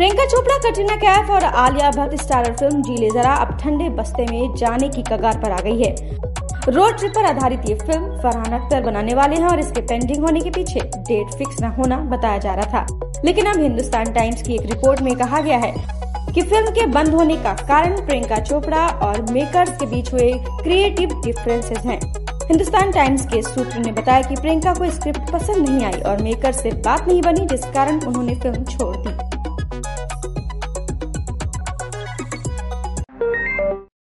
प्रियंका चोपड़ा, कटरीना कैफ और Alia Bhatt starrer film जीले जरा अब ठंडे बस्ते में जाने की कगार पर आ गई है। रोड ट्रिप पर आधारित ये फ़िल्म फरहान अख्तर बनाने वाले हैं और इसके पेंडिंग होने के पीछे डेट फिक्स न होना बताया जा रहा था। लेकिन अब हिंदुस्तान टाइम्स की एक रिपोर्ट में कहा गया है कि फ़िल्म के बंद होने का कारण प्रियंका चोपड़ा और मेकर्स के बीच हुए क्रिएटिव डिफरेंसेस हैं। हिंदुस्तान टाइम्स के सूत्र ने बताया कि प्रियंका को स्क्रिप्ट पसंद नहीं आई और मेकर से बात नहीं बनी, जिस कारण उन्होंने फ़िल्म छोड़ दी।